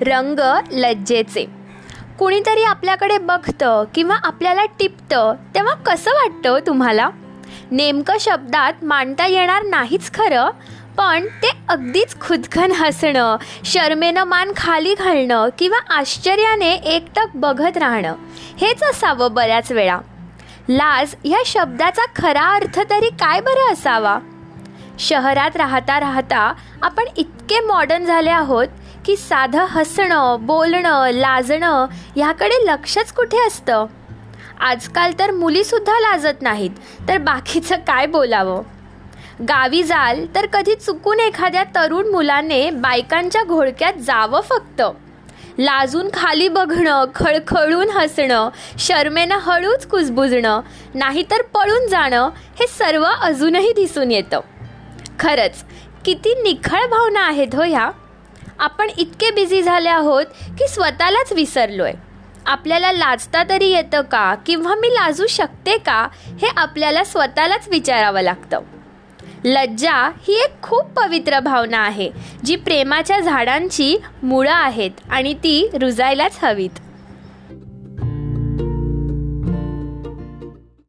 रंग लज्जेचे. कुणीतरी आपल्याकडे बघतं किंवा आपल्याला टिपतं तेव्हा कसं वाटतं हो तुम्हाला? नेमकं शब्दात मांडता येणार नाहीच खरं पण ते अगदीच खुदखन हसणं शर्मेनं मान खाली घालणं किंवा आश्चर्याने एकटक बघत राहणं हेच असावं बऱ्याच वेळा. लाज ह्या शब्दाचा खरा अर्थ तरी काय बरं असावा? शहरात राहता राहता आपण इतके मॉडर्न झाले आहोत की साधं हसणं बोलणं लाजणं ह्याकडे लक्षच कुठे असतं? आजकाल तर मुलीसुद्धा लाजत नाहीत तर बाकीचं काय बोलावं? गावी जाल तर कधी चुकून एखाद्या तरुण मुलाने बायकांच्या घोळक्यात जावं फक्त. लाजून खाली बघणं खळखळून हसणं शर्मेनं हळूच कुजबुजणं नाहीतर पळून जाणं हे सर्व अजूनही दिसून येतं. खरंच किती निखळ भावना आहेत हो ह्या. आपण इतके बिझी झाले आहोत की स्वतःलाच विसरलो आहे आपल्याला लाजता तरी येतं का? किंवा मी लाजू शकते का? हे आपल्याला स्वतःलाच विचारावं लागतं. लज्जा ही एक खूप पवित्र भावना आहे जी प्रेमाच्या झाडांची मुळं आहेत आणि ती रुजायलाच हवीत.